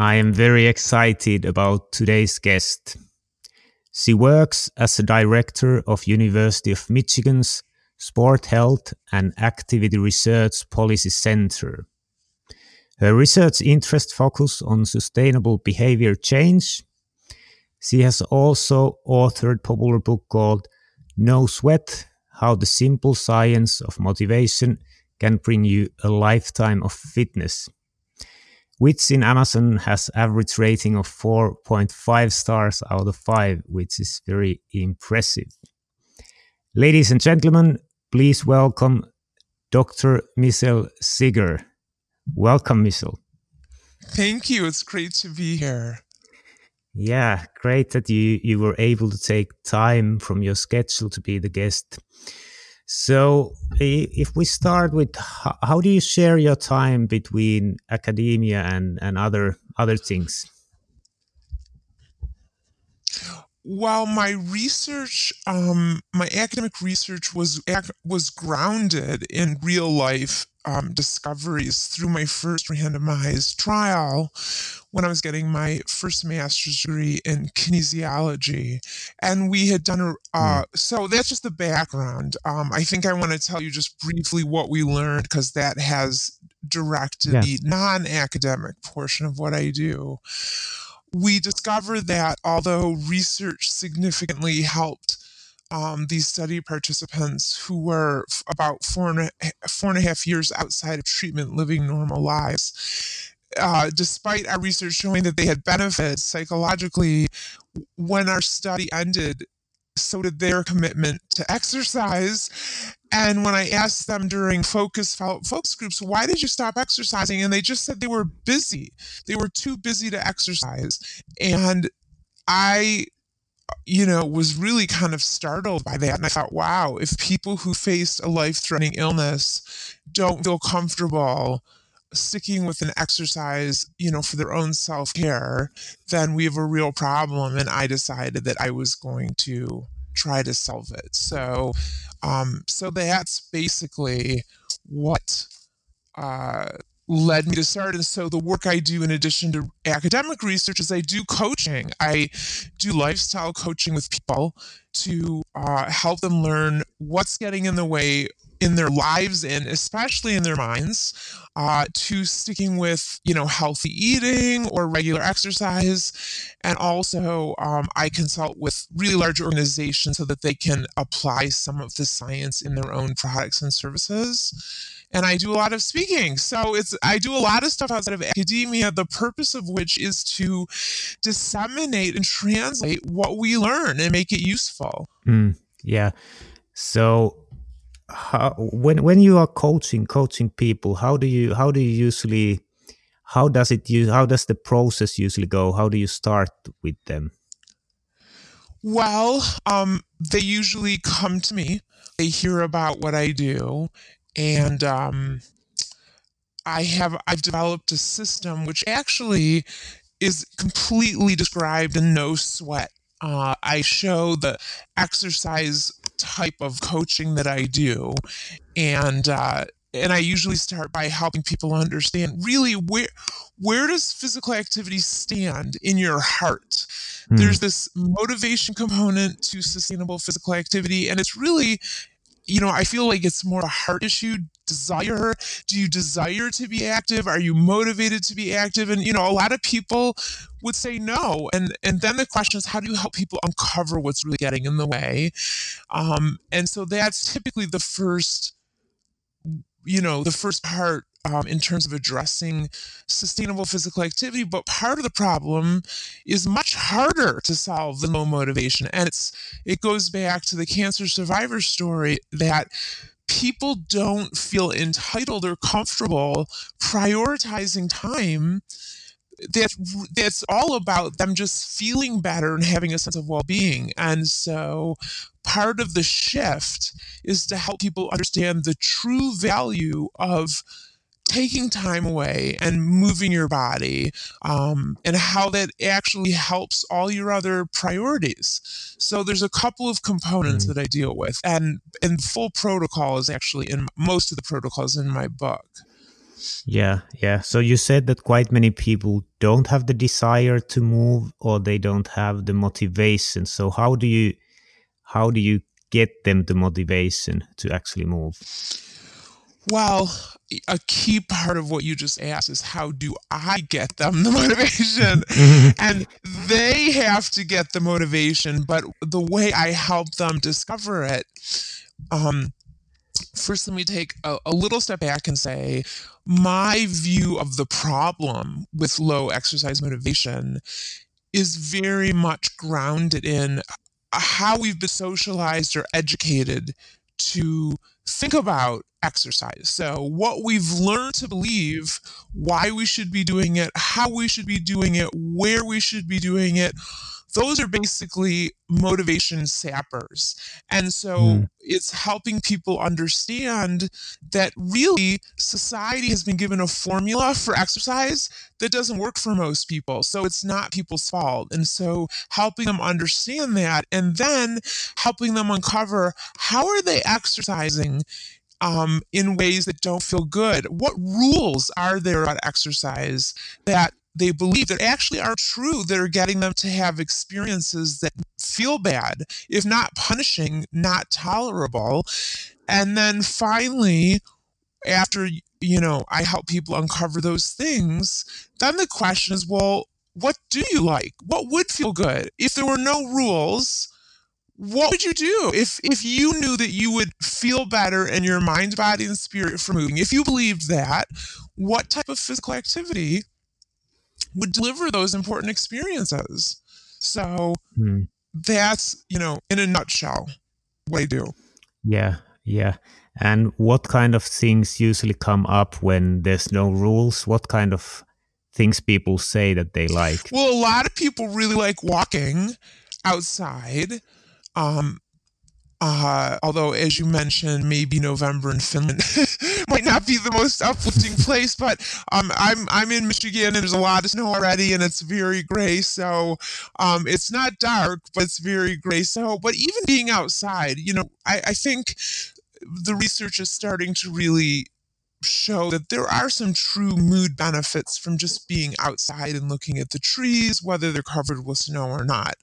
I am very excited about today's guest. She works as a director of University of Michigan's Sport Health and Activity Research Policy Center. Her research interests focus on sustainable behavior change. She has also authored popular book called No Sweat: How the Simple Science of Motivation Can Bring You a Lifetime of Fitness which in Amazon has average rating of 4.5 stars out of 5, which is very impressive. Ladies and gentlemen, please welcome Dr. Michelle Segar. Welcome, Michelle. Thank you. It's great to be here. Yeah, great that you, you were able to take time from your schedule to be the guest. So, if we start with how, do you share your time between academia and, and other other things? While my research, um, my academic research was was grounded in real life um, discoveries through my first randomized trial when I was getting my first master's degree in kinesiology. And we had done a, uh, mm. so that's just the background. Um, I think I want to tell you just briefly what we learned because that has directed yeah. the non academic portion of what I do. We discovered that although research significantly helped um, these study participants who were f- about four and, a, four and a half years outside of treatment living normal lives. Uh, despite our research showing that they had benefits psychologically, when our study ended, so did their commitment to exercise. And when I asked them during focus focus groups, why did you stop exercising? And they just said they were busy. They were too busy to exercise. And I you know, was really kind of startled by that. And I thought, wow, if people who faced a life threatening illness don't feel comfortable sticking with an exercise, you know, for their own self care, then we have a real problem. And I decided that I was going to try to solve it. So, um, so that's basically what uh, led me to start. And so the work I do in addition to academic research is I do coaching. I do lifestyle coaching with people to uh, help them learn what's getting in the way in their lives and especially in their minds uh, to sticking with you know healthy eating or regular exercise and also um, i consult with really large organizations so that they can apply some of the science in their own products and services and I do a lot of speaking. So it's I do a lot of stuff outside of academia, the purpose of which is to disseminate and translate what we learn and make it useful. Mm, yeah. So how, when when you are coaching coaching people, how do you how do you usually how does it use how does the process usually go? How do you start with them? Well, um, they usually come to me. They hear about what I do, and um, I have I've developed a system which actually is completely described in no sweat. Uh, I show the exercise type of coaching that I do, and uh, and I usually start by helping people understand really where where does physical activity stand in your heart. Mm. There's this motivation component to sustainable physical activity, and it's really you know, I feel like it's more a heart issue. Desire. Her? Do you desire to be active? Are you motivated to be active? And you know, a lot of people would say no. And and then the question is, how do you help people uncover what's really getting in the way? Um, and so that's typically the first, you know, the first part um, in terms of addressing sustainable physical activity. But part of the problem is much harder to solve than low motivation. And it's it goes back to the cancer survivor story that people don't feel entitled or comfortable prioritizing time that that's all about them just feeling better and having a sense of well-being. And so part of the shift is to help people understand the true value of taking time away and moving your body um, and how that actually helps all your other priorities. So there's a couple of components mm. that i deal with and and full protocol is actually in most of the protocols in my book. Yeah yeah. So you said that quite many people don't have the desire to move or they don't have the motivation. So how do you how do you get them the motivation to actually move well a key part of what you just asked is how do I get them the motivation? and they have to get the motivation, but the way I help them discover it, um, first let me take a, a little step back and say my view of the problem with low exercise motivation is very much grounded in how we've been socialized or educated to think about exercise. So, what we've learned to believe, why we should be doing it, how we should be doing it, where we should be doing it, those are basically motivation sappers. And so mm. it's helping people understand that really society has been given a formula for exercise that doesn't work for most people. So it's not people's fault. And so helping them understand that and then helping them uncover how are they exercising um, in ways that don't feel good? What rules are there about exercise that they believe that actually are true that are getting them to have experiences that feel bad, if not punishing, not tolerable. And then finally, after you know, I help people uncover those things, then the question is, well, what do you like? What would feel good? If there were no rules, what would you do if if you knew that you would feel better in your mind body and spirit for moving if you believed that what type of physical activity would deliver those important experiences. So hmm. that's, you know, in a nutshell, what I do. Yeah, yeah. And what kind of things usually come up when there's no rules? What kind of things people say that they like? Well, a lot of people really like walking outside. Um, uh, although, as you mentioned, maybe November in Finland might not be the most uplifting place, but um, I'm I'm in Michigan and there's a lot of snow already, and it's very gray. So um, it's not dark, but it's very gray. So, but even being outside, you know, I, I think the research is starting to really show that there are some true mood benefits from just being outside and looking at the trees, whether they're covered with snow or not.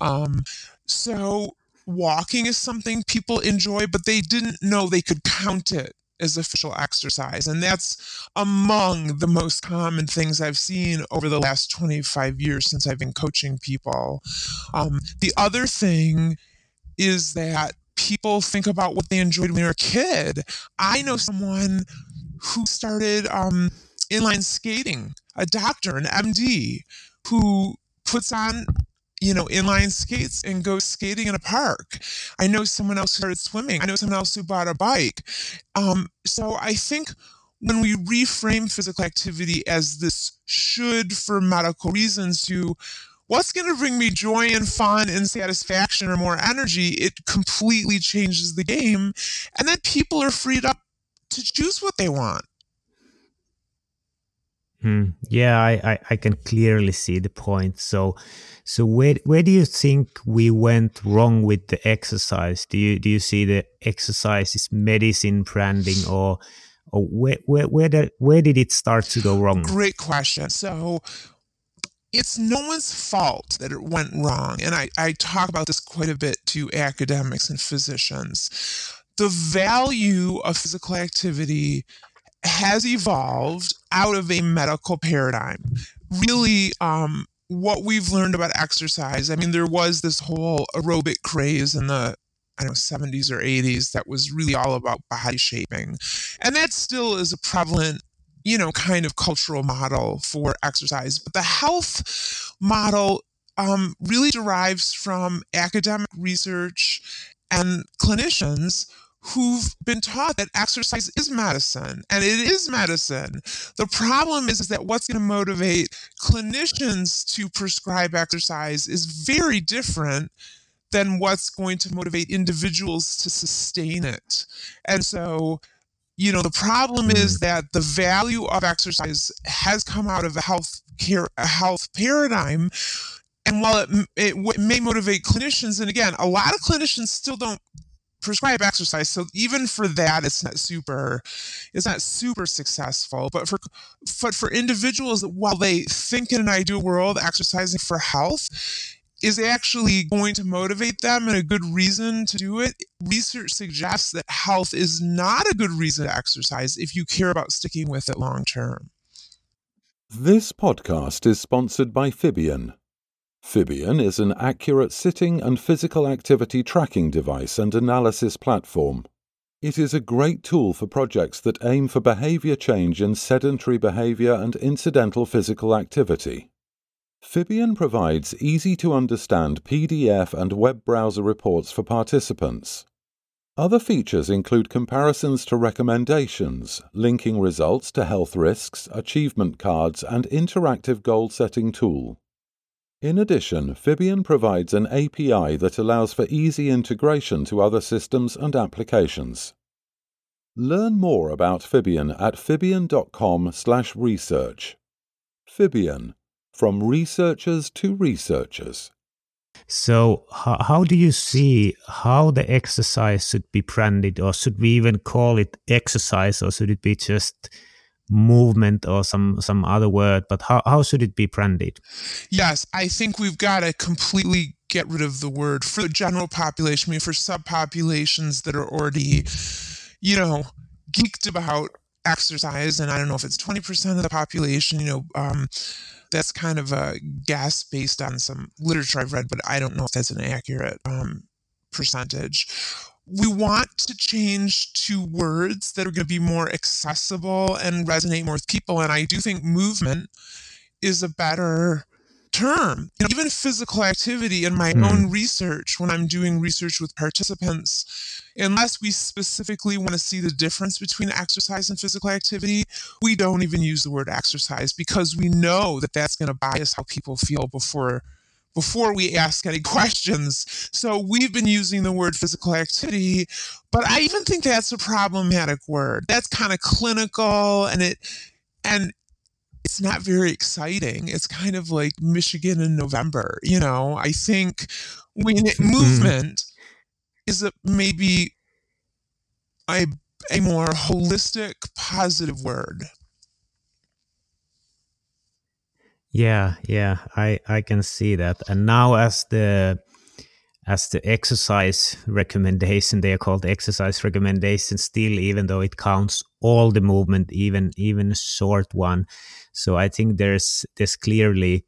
Um, so walking is something people enjoy, but they didn't know they could count it as official exercise. And that's among the most common things I've seen over the last 25 years since I've been coaching people. Um, the other thing is that people think about what they enjoyed when they were a kid. I know someone who started um, inline skating, a doctor, an MD, who puts on you know, inline skates and go skating in a park. I know someone else started swimming. I know someone else who bought a bike. Um, so I think when we reframe physical activity as this should for medical reasons to what's going to bring me joy and fun and satisfaction or more energy, it completely changes the game. And then people are freed up to choose what they want. Hmm. Yeah, I, I, I, can clearly see the point. So, so where where do you think we went wrong with the exercise? Do you do you see the exercise is medicine branding or or where where where did where did it start to go wrong? Great question. So it's no one's fault that it went wrong. And I, I talk about this quite a bit to academics and physicians. The value of physical activity has evolved out of a medical paradigm. Really, um, what we've learned about exercise, I mean, there was this whole aerobic craze in the I don't know 70s or 80s that was really all about body shaping. And that still is a prevalent, you know, kind of cultural model for exercise. But the health model um, really derives from academic research and clinicians who've been taught that exercise is medicine and it is medicine. The problem is, is that what's going to motivate clinicians to prescribe exercise is very different than what's going to motivate individuals to sustain it. And so, you know, the problem is mm. that the value of exercise has come out of a health care, a health paradigm. And while it, it may motivate clinicians, and again, a lot of clinicians still don't prescribe exercise so even for that it's not super it's not super successful but for but for individuals while they think in an ideal world exercising for health is actually going to motivate them and a good reason to do it. Research suggests that health is not a good reason to exercise if you care about sticking with it long term. This podcast is sponsored by Fibion Fibion is an accurate sitting and physical activity tracking device and analysis platform. It is a great tool for projects that aim for behavior change in sedentary behavior and incidental physical activity. Fibion provides easy to understand PDF and web browser reports for participants. Other features include comparisons to recommendations, linking results to health risks, achievement cards, and interactive goal setting tool. In addition, Fibion provides an API that allows for easy integration to other systems and applications. Learn more about Fibion at fibion.com/research. Fibion, from researchers to researchers. So, how, how do you see how the exercise should be branded, or should we even call it exercise, or should it be just movement or some some other word but how, how should it be branded? Yes i think we've got to completely get rid of the word for the general population I mean, for subpopulations that are already you know geeked about exercise and i don't know if it's 20% of the population you know um, that's kind of a guess based on some literature i've read but i don't know if that's an accurate um, percentage we want to change to words that are going to be more accessible and resonate more with people. And I do think movement is a better term. You know, even physical activity in my mm. own research, when I'm doing research with participants, unless we specifically want to see the difference between exercise and physical activity, we don't even use the word exercise because we know that that's going to bias how people feel before before we ask any questions. So we've been using the word physical activity, but I even think that's a problematic word. That's kind of clinical and it and it's not very exciting. It's kind of like Michigan in November, you know. I think when mm-hmm. movement is a maybe a a more holistic positive word. Yeah, yeah, I I can see that. And now as the as the exercise recommendation, they are called exercise recommendations still, even though it counts all the movement, even even a short one. So I think there's there's clearly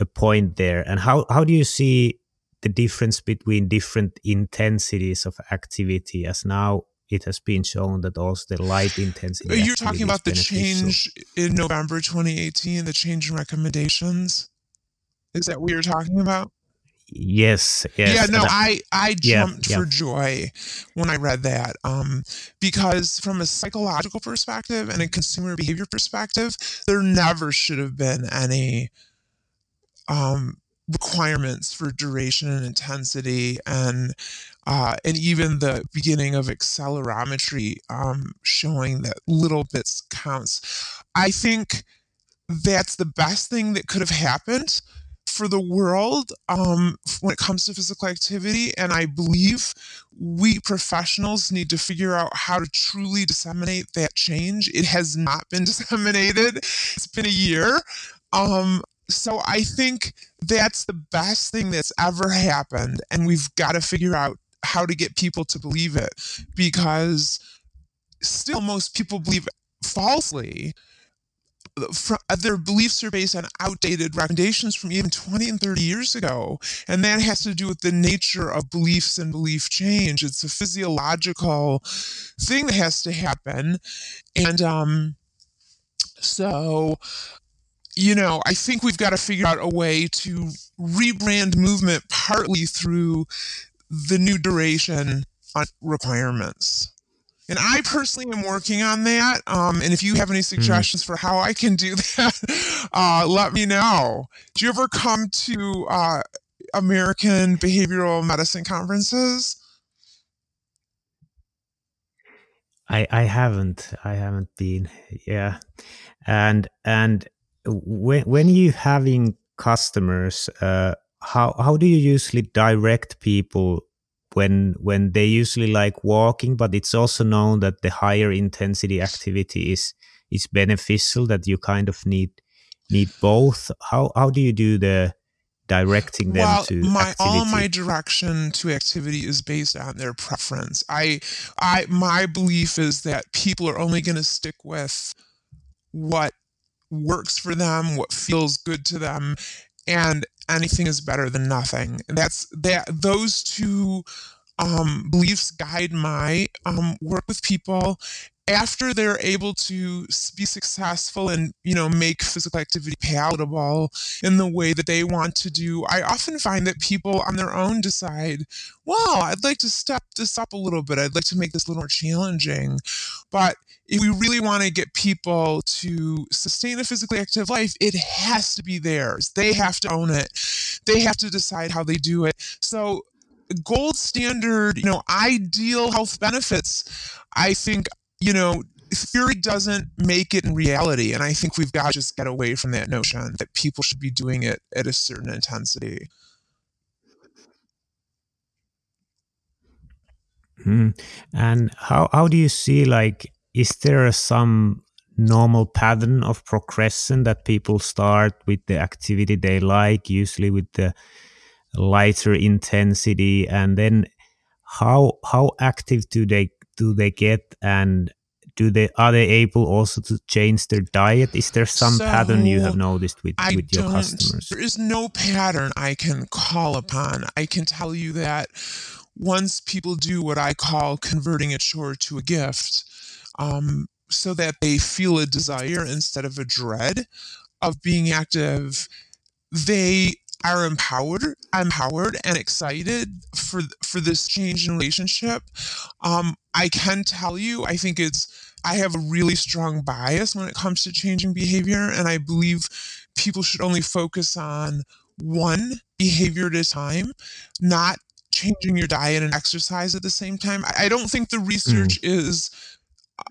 a point there. And how how do you see the difference between different intensities of activity as now it has been shown that also the light intensity. You're talking about the change in November 2018, the change in recommendations. Is that what you're talking about? Yes, yes. Yeah, no, I I jumped yeah, yeah. for joy when I read that. Um, because from a psychological perspective and a consumer behavior perspective, there never should have been any um requirements for duration and intensity and uh, and even the beginning of accelerometry um, showing that little bits counts. I think that's the best thing that could have happened for the world um, when it comes to physical activity. And I believe we professionals need to figure out how to truly disseminate that change. It has not been disseminated, it's been a year. Um, so I think that's the best thing that's ever happened. And we've got to figure out how to get people to believe it because still most people believe falsely their beliefs are based on outdated recommendations from even 20 and 30 years ago. And that has to do with the nature of beliefs and belief change. It's a physiological thing that has to happen. And um, so, you know, I think we've got to figure out a way to rebrand movement partly through the new duration requirements. And I personally am working on that. Um, and if you have any hmm. suggestions mm. for how I can do that, uh, let me know. Do you ever come to uh, American behavioral medicine conferences? I I haven't I haven't been yeah, and and when when you having customers, uh, how how do you usually direct people when when they usually like walking but it's also known that the higher intensity activity is is beneficial that you kind of need need both how how do you do the directing them well, to my activity? all my direction to activity is based on their preference i i my belief is that people are only going to stick with what works for them what feels good to them and anything is better than nothing. That's that those two um, beliefs guide my um, work with people after they're able to be successful and you know make physical activity palatable in the way that they want to do. I often find that people on their own decide well i'd like to step this up a little bit. I'd like to make this a little more challenging. But if we really want to get people to sustain a physically active life, it has to be theirs. They have to own it. They have to decide how they do it. So, gold standard, you know, ideal health benefits, I think, you know, theory doesn't make it in reality. And I think we've got to just get away from that notion that people should be doing it at a certain intensity. Mm. And how, how do you see like is there some normal pattern of progression that people start with the activity they like, usually with the lighter intensity, and then how how active do they do they get? And do they are they able also to change their diet? Is there some so, pattern you have noticed with, I with your customers? there is no pattern i can call upon. I can tell you that once people do what i call converting a chore to a gift um, so that they feel a desire instead of a dread of being active. They are empowered, empowered and excited for for this change in relationship. Um, I can tell you, I think it's I have a really strong bias when it comes to changing behavior, and I believe people should only focus on one behavior at a time, not changing your diet and exercise at the same time. I, don't think the research mm. is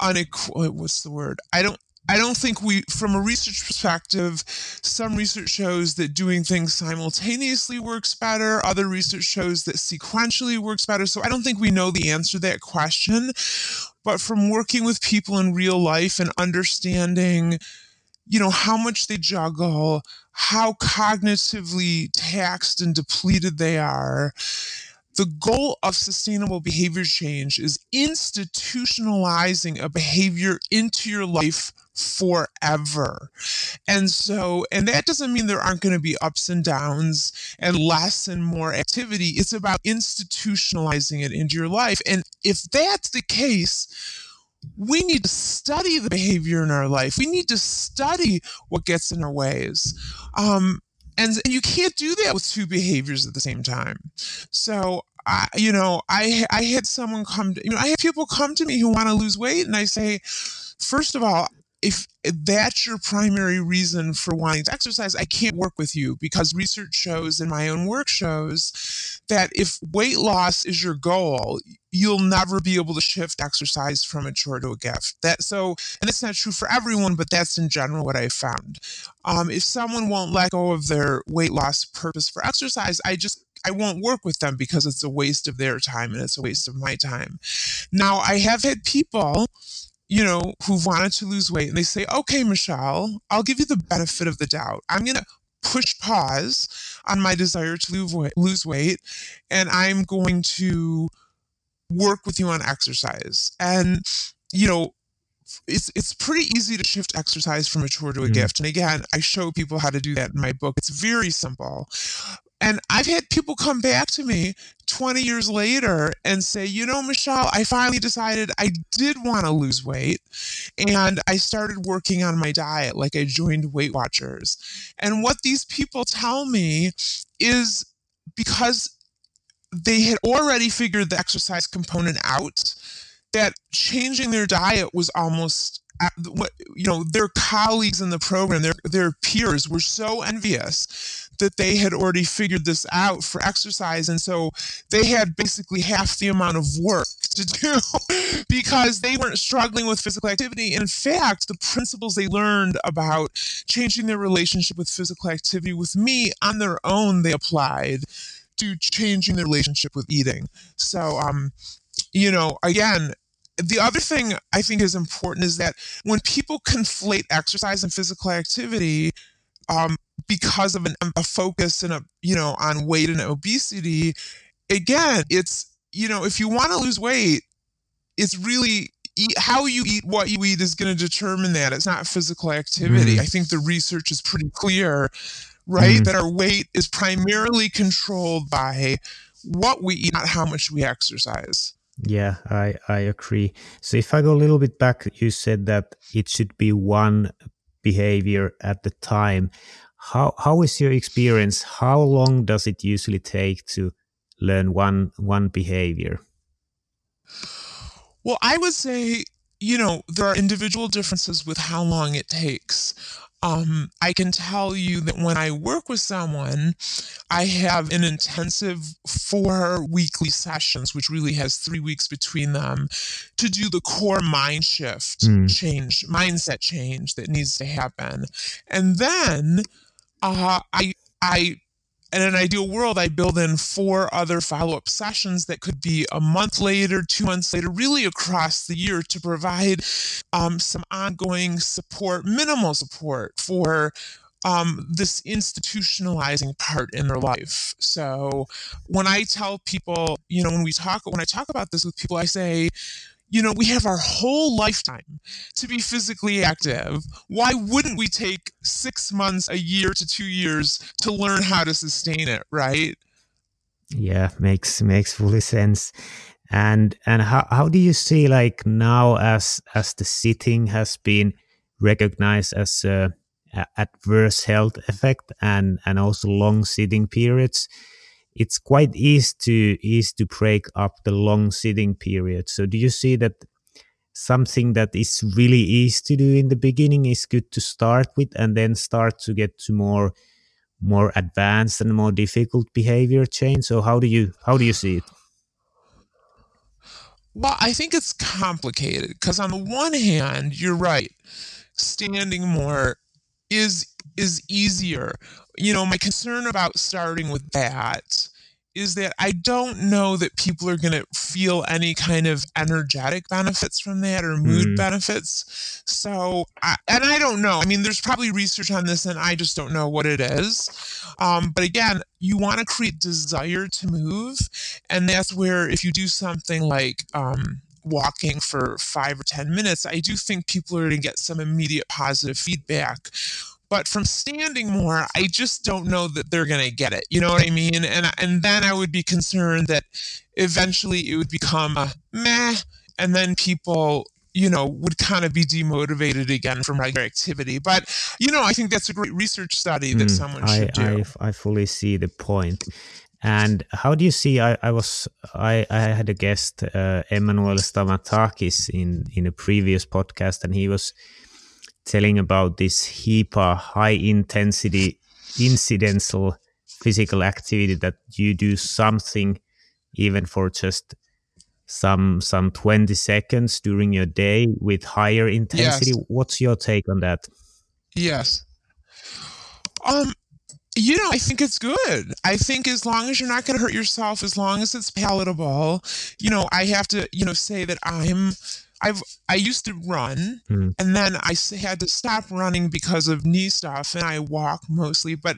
unequal uh, what's the word i don't I don't think we, from a research perspective, some research shows that doing things simultaneously works better. Other research shows that sequentially works better. So I don't think we know the answer to that question. But from working with people in real life and understanding, you know, how much they juggle, how cognitively taxed and depleted they are, the goal of sustainable behavior change is institutionalizing a behavior into your life forever. And so, and that doesn't mean there aren't going to be ups and downs and less and more activity. It's about institutionalizing it into your life. And if that's the case, we need to study the behavior in our life. We need to study what gets in our ways. Um, and, you can't do that with two behaviors at the same time. So I, you know, I I had someone come, to, you know, I have people come to me who want to lose weight, and I say, first of all, if that's your primary reason for wanting to exercise, I can't work with you because research shows and my own work shows that if weight loss is your goal, you'll never be able to shift exercise from a chore to a gift. That so, and it's not true for everyone, but that's in general what I found. Um, if someone won't let go of their weight loss purpose for exercise, I just I won't work with them because it's a waste of their time and it's a waste of my time. Now, I have had people, you know, who wanted to lose weight and they say, okay, Michelle, I'll give you the benefit of the doubt. I'm going to push pause on my desire to lose weight, and I'm going to work with you on exercise. And, you know, it's it's pretty easy to shift exercise from a chore to a mm-hmm. gift. And again, I show people how to do that in my book. It's very simple. And I've had people come back to me 20 years later and say, you know, Michelle, I finally decided I did want to lose weight. And I started working on my diet, like I joined Weight Watchers. And what these people tell me is because they had already figured the exercise component out, that changing their diet was almost what you know their colleagues in the program their their peers were so envious that they had already figured this out for exercise. And so they had basically half the amount of work to do because they weren't struggling with physical activity. In fact the principles they learned about changing their relationship with physical activity with me on their own they applied to changing their relationship with eating. So um you know again the other thing I think is important is that when people conflate exercise and physical activity, um, because of an, a focus and a you know on weight and obesity, again, it's you know if you want to lose weight, it's really eat, how you eat, what you eat is going to determine that. It's not physical activity. Mm. I think the research is pretty clear, right? Mm. That our weight is primarily controlled by what we eat, not how much we exercise. Yeah, I, I agree. So if I go a little bit back, you said that it should be one behavior at the time. How how is your experience? How long does it usually take to learn one one behavior? Well, I would say, you know, there are individual differences with how long it takes. Um, I can tell you that when I work with someone, I have an intensive four weekly sessions, which really has three weeks between them, to do the core mind shift mm. change, mindset change that needs to happen. And then uh, I I in an ideal world, I build in four other follow up sessions that could be a month later, two months later, really across the year to provide um, some ongoing support, minimal support for um, this institutionalizing part in their life. So when I tell people, you know, when we talk, when I talk about this with people, I say, you know, we have our whole lifetime to be physically active. Why wouldn't we take six months, a year to two years to learn how to sustain it, right? Yeah, makes makes fully sense. And and how how do you see like now as as the sitting has been recognized as a, a adverse health effect and and also long sitting periods? It's quite easy to easy to break up the long sitting period. So do you see that something that is really easy to do in the beginning is good to start with and then start to get to more more advanced and more difficult behavior change so how do you how do you see it well i think it's complicated because on the one hand you're right standing more is is easier you know, my concern about starting with that is that I don't know that people are going to feel any kind of energetic benefits from that or mood mm. benefits. So, I, and I don't know. I mean, there's probably research on this, and I just don't know what it is. Um, but again, you want to create desire to move, and that's where if you do something like um, walking for five or ten minutes, I do think people are going to get some immediate positive feedback but from standing more, I just don't know that they're going to get it. You know what I mean? And and then I would be concerned that eventually it would become a meh, and then people you know would kind of be demotivated again from regular activity but you know i think that's a great research study that mm, someone should I, do I, I fully see the point and how do you see i, I was I, I had a guest uh, emmanuel stamatakis in in a previous podcast and he was telling about this HIIPA, high intensity incidental physical activity that you do something even for just some some 20 seconds during your day with higher intensity. Yes. what's your take on that? Yes. Um you know i think it's good. I think as long as you're not going to hurt yourself as long as it's palatable you know i have to you know say that i'm I've I used to run mm. and then I had to stop running because of knee stuff and I walk mostly but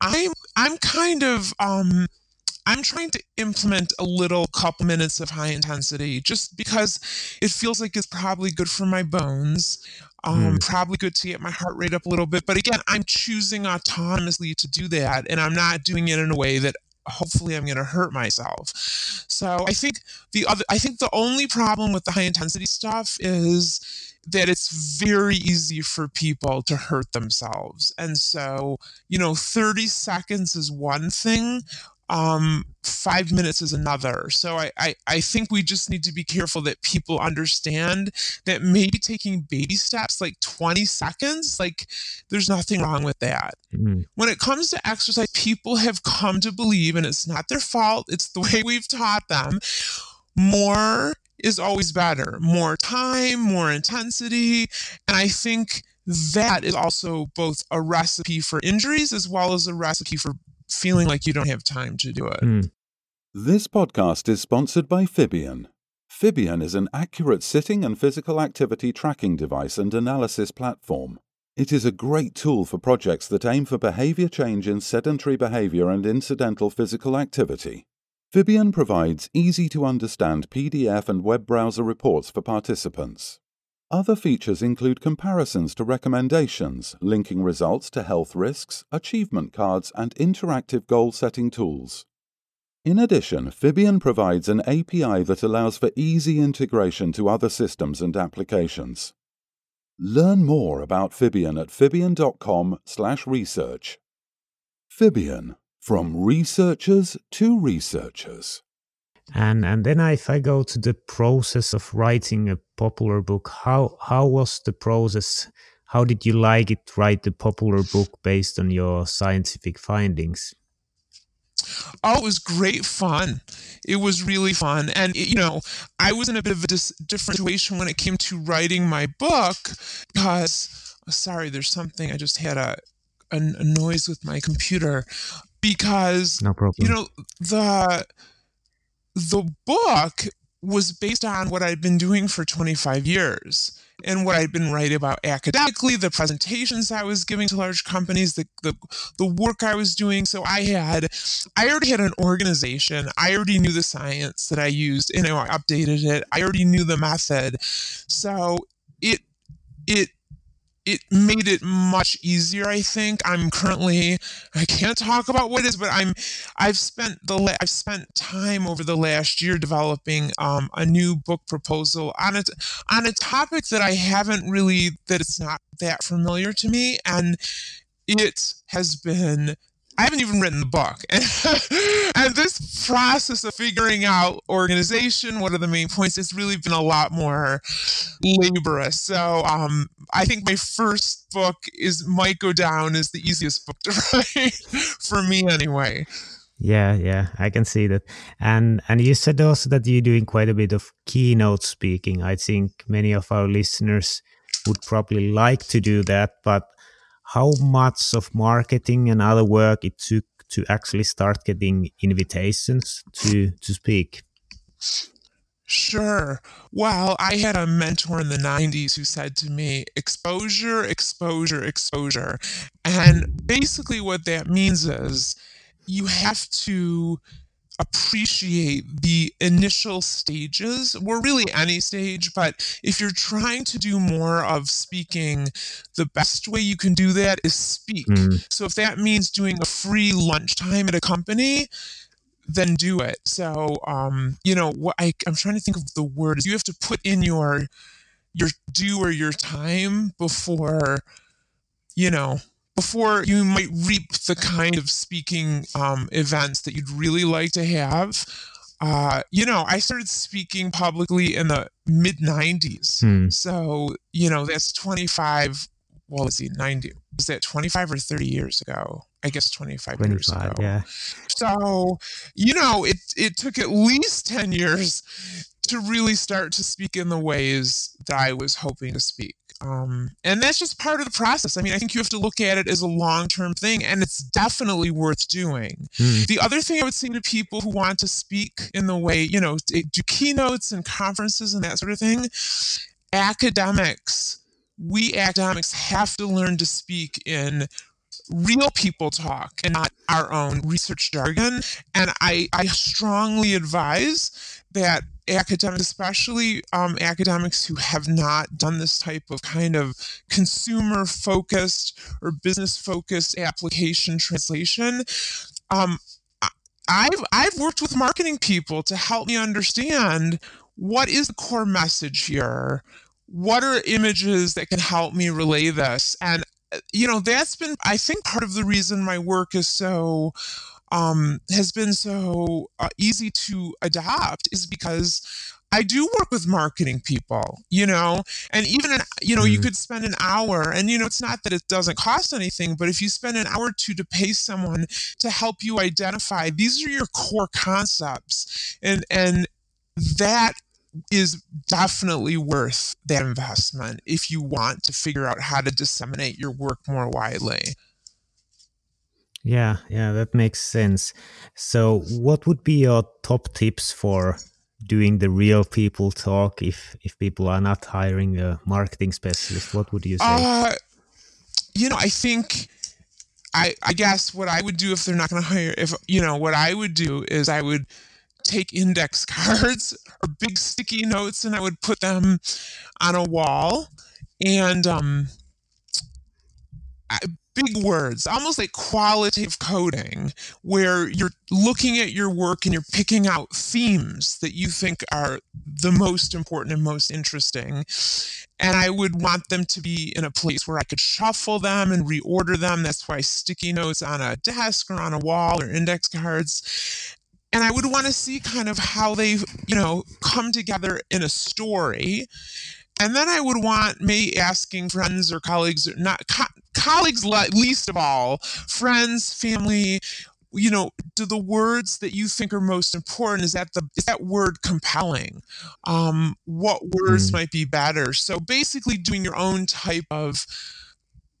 I'm I'm kind of um I'm trying to implement a little couple minutes of high intensity just because it feels like it's probably good for my bones. Um, mm. Probably good to get my heart rate up a little bit. But again, I'm choosing autonomously to do that, and I'm not doing it in a way that hopefully I'm going to hurt myself. So I think the other, I think the only problem with the high intensity stuff is that it's very easy for people to hurt themselves. And so, you know, 30 seconds is one thing. Um, five minutes is another. So I, I, I think we just need to be careful that people understand that maybe taking baby steps, like 20 seconds, like there's nothing wrong with that. Mm-hmm. When it comes to exercise, people have come to believe, and it's not their fault, it's the way we've taught them, more is always better. More time, more intensity. And I think that is also both a recipe for injuries as well as a recipe for feeling like you don't have time to do it. Mm. This podcast is sponsored by Fibion. Fibion is an accurate sitting and physical activity tracking device and analysis platform. It is a great tool for projects that aim for behavior change in sedentary behavior and incidental physical activity. Fibion provides easy to understand PDF and web browser reports for participants. Other features include comparisons to recommendations, linking results to health risks, achievement cards, and interactive goal setting tools. In addition, Fibion provides an API that allows for easy integration to other systems and applications. Learn more about Fibion at fibion.com/research. Fibion, from researchers to researchers. And and then if I go to the process of writing a popular book, how how was the process? How did you like it write the popular book based on your scientific findings? Oh, it was great fun. It was really fun. And, you know, I was in a bit of a dis- different situation when it came to writing my book because, oh, sorry, there's something. I just had a, a, a noise with my computer because, no problem. you know, the the book was based on what I'd been doing for 25 years and what I'd been writing about academically, the presentations I was giving to large companies, the, the the work I was doing. So I had I already had an organization. I already knew the science that I used and I updated it. I already knew the method. So it it it made it much easier i think. I'm currently i can't talk about what it is but i'm i've spent the la- i've spent time over the last year developing um, a new book proposal on it on a topic that i haven't really that it's not that familiar to me. And it has been I haven't even written the book. and this process of figuring out organization, what are the main points, it's really been a lot more laborious. So um, I think my first book is might go down as the easiest book to write for me anyway. Yeah, yeah, I can see that. And and you said also that you're doing quite a bit of keynote speaking. I think many of our listeners would probably like to do that, but how much of marketing and other work it took to actually start getting invitations to to speak Sure. Well, I had a mentor in the 90s who said to me, exposure, exposure, exposure. And basically, what that means is you have to appreciate the initial stages, or really any stage, but if you're trying to do more of speaking, the best way you can do that is speak. Mm. So if that means doing a free lunchtime at a company, then do it. So, um, you know, what I, I'm trying to think of the word. Is you have to put in your your due or your time before, you know, before you might reap the kind of speaking um, events that you'd really like to have. Uh, you know, I started speaking publicly in the mid 90s. Hmm. So, you know, that's 25, well, let's see, 90. Was that 25 or 30 years ago? I guess 25, 25 years ago. Yeah. So, you know, it, it took at least 10 years to really start to speak in the ways that I was hoping to speak. Um, and that's just part of the process. I mean, I think you have to look at it as a long term thing, and it's definitely worth doing. Mm. The other thing I would say to people who want to speak in the way, you know, do keynotes and conferences and that sort of thing, academics, we academics have to learn to speak in real people talk and not our own research jargon. And I, I strongly advise that academics, especially um, academics who have not done this type of kind of consumer focused or business focused application translation, um, I've I've worked with marketing people to help me understand what is the core message here. What are images that can help me relay this? And uh, you know that's been I think part of the reason my work is so um, has been so uh, easy to adopt is because I do work with marketing people, you know, and even, an, you know, mm. you could spend an hour and, you know, it's not that it doesn't cost anything, but if you spend an hour or two to pay someone to help you identify, these are your core concepts and, and that is definitely worth that investment if you want to figure out how to disseminate your work more widely. Yeah, yeah, that makes sense. So, what would be your top tips for doing the real people talk if if people are not hiring a marketing specialist? What would you say? Uh, you know, I think I I guess what I would do if they're not going to hire if you know what I would do is I would take index cards or big sticky notes and I would put them on a wall and um I, big words, almost like qualitative coding, where you're looking at your work and you're picking out themes that you think are the most important and most interesting. And I would want them to be in a place where I could shuffle them and reorder them. That's why sticky notes on a desk or on a wall or index cards and I would want to see kind of how they, you know, come together in a story. And then I would want me asking friends or colleagues, not co- colleagues, least of all, friends, family, you know, do the words that you think are most important is that the is that word compelling? Um, what words mm. might be better? So basically, doing your own type of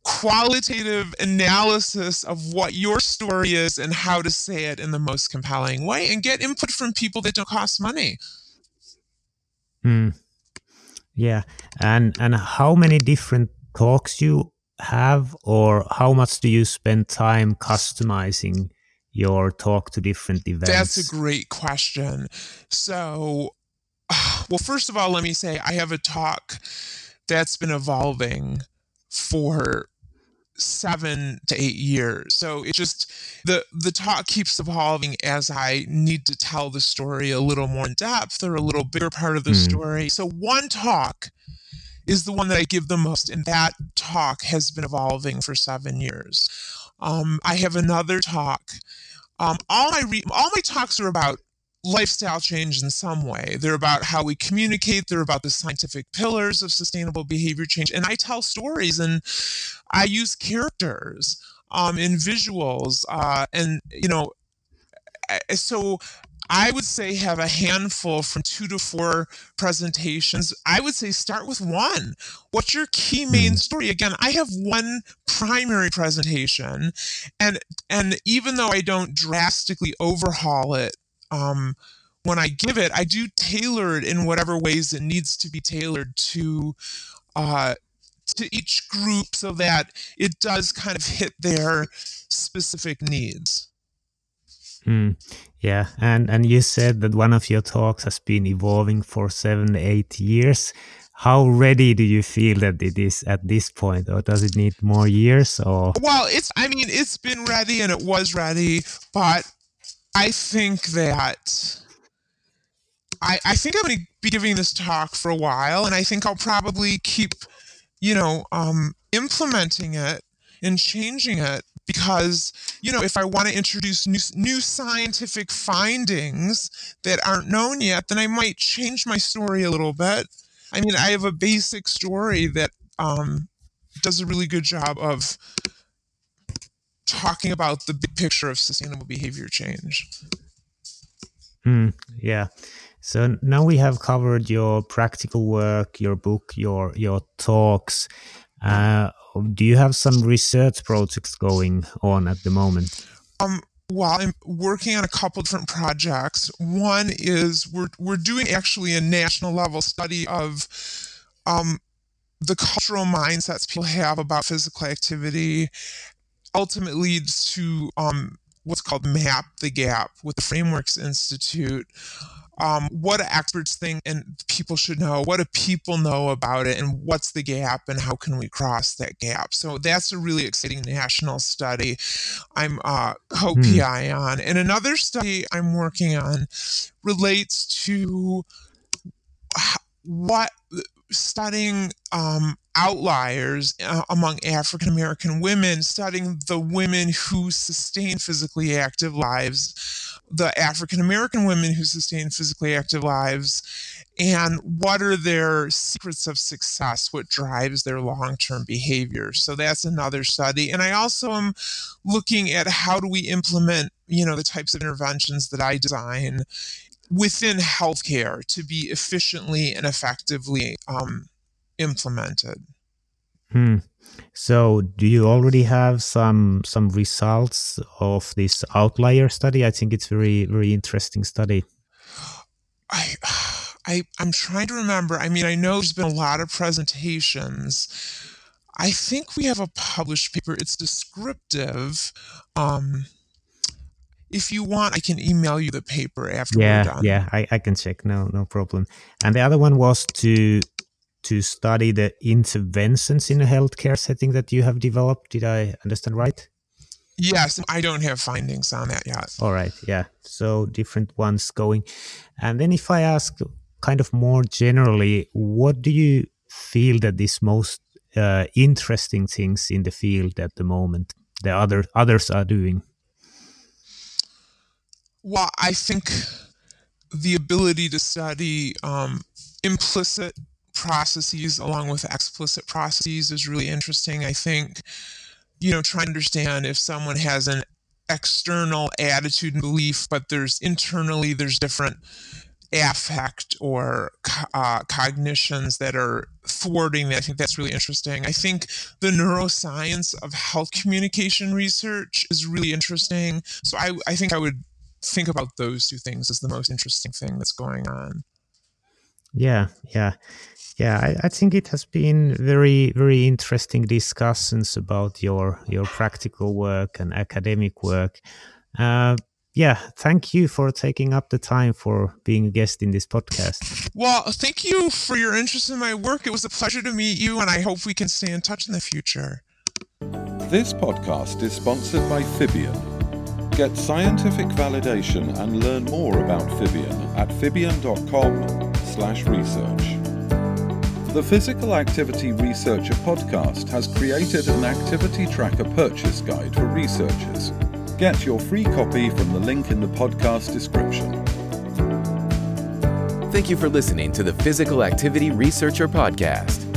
qualitative analysis of what your story is and how to say it in the most compelling way and get input from people that don't cost money. Hmm. Yeah. And and how many different talks you have or how much do you spend time customizing your talk to different events? That's a great question. So well first of all let me say I have a talk that's been evolving for seven to eight years. So it just the the talk keeps evolving as I need to tell the story a little more in depth or a little bigger part of the mm. story. So one talk is the one that I give the most, and that talk has been evolving for seven years. Um, I have another talk. Um, all my re- all my talks are about lifestyle change in some way. They're about how we communicate, they're about the scientific pillars of sustainable behavior change. And I tell stories and I use characters um, in visuals. Uh, and, you know, so I would say have a handful from two to four presentations. I would say start with one. What's your key main hmm. story? Again, I have one primary presentation, and and even though I don't drastically overhaul it um, when I give it, I do tailor it in whatever ways it needs to be tailored to uh, to each group so that it does kind of hit their specific needs. Mm, yeah, and and you said that one of your talks has been evolving for seven, eight years. How ready do you feel that it is at this point, or does it need more years? Or well, it's I mean it's been ready and it was ready, but I think that I, I think I'm to be giving this talk for a while, and I think I'll probably keep, you know, um, implementing it and changing it because you know if I want to introduce new, new scientific findings that aren't known yet, then I might change my story a little bit. I mean, I have a basic story that um, does a really good job of talking about the big picture of sustainable behavior change. Mm, yeah. So now we have covered your practical work, your book, your your talks. Uh, do you have some research projects going on at the moment? Um, well, I'm working on a couple different projects. One is we're we're doing actually a national level study of um, the cultural mindsets people have about physical activity ultimately leads to um, what's called Map the Gap with the Frameworks Institute. Um, what experts think and people should know? What do people know about it? And what's the gap and how can we cross that gap? So that's a really exciting national study I'm uh, co PI hmm. on. And another study I'm working on relates to what studying um, outliers uh, among African American women, studying the women who sustain physically active lives, the African American women who sustain physically active lives, and what are their secrets of success, what drives their long term behavior. So that's another study. And I also am looking at how do we implement, you know, the types of interventions that I design within healthcare to be efficiently and effectively um, implemented. Hmm. So, do you already have some some results of this outlier study? I think it's very very interesting study. I, I I'm trying to remember. I mean, I know there's been a lot of presentations. I think we have a published paper. It's descriptive. Um, if you want, I can email you the paper after yeah, we're done. Yeah, I, I can check. No, no problem. And the other one was to to study the interventions in a healthcare setting that you have developed. Did I understand right? Yes, I don't have findings on that yet. All right, yeah. So different ones going. And then if I ask kind of more generally, what do you feel that is most uh, interesting things in the field at the moment the other others are doing? Well, I think the ability to study um, implicit processes along with explicit processes is really interesting. I think, you know, trying to understand if someone has an external attitude and belief, but there's internally there's different affect or uh, cognitions that are thwarting that. I think that's really interesting. I think the neuroscience of health communication research is really interesting. So I, I think I would think about those two things as the most interesting thing that's going on. Yeah, yeah yeah, I, I, think it has been very, very interesting discussions about your your practical work and academic work. Uh, yeah, thank you for taking up the time for being a guest in this podcast. Well, thank you for your interest in my work. It was a pleasure to meet you, and I hope we can stay in touch in the future. This podcast is sponsored by Fibion. Get scientific validation and learn more about Fibion at fibion.com/research. The Physical Activity Researcher podcast has created an activity tracker purchase guide for researchers. Get your free copy from the link in the podcast description. Thank you for listening to the Physical Activity Researcher podcast.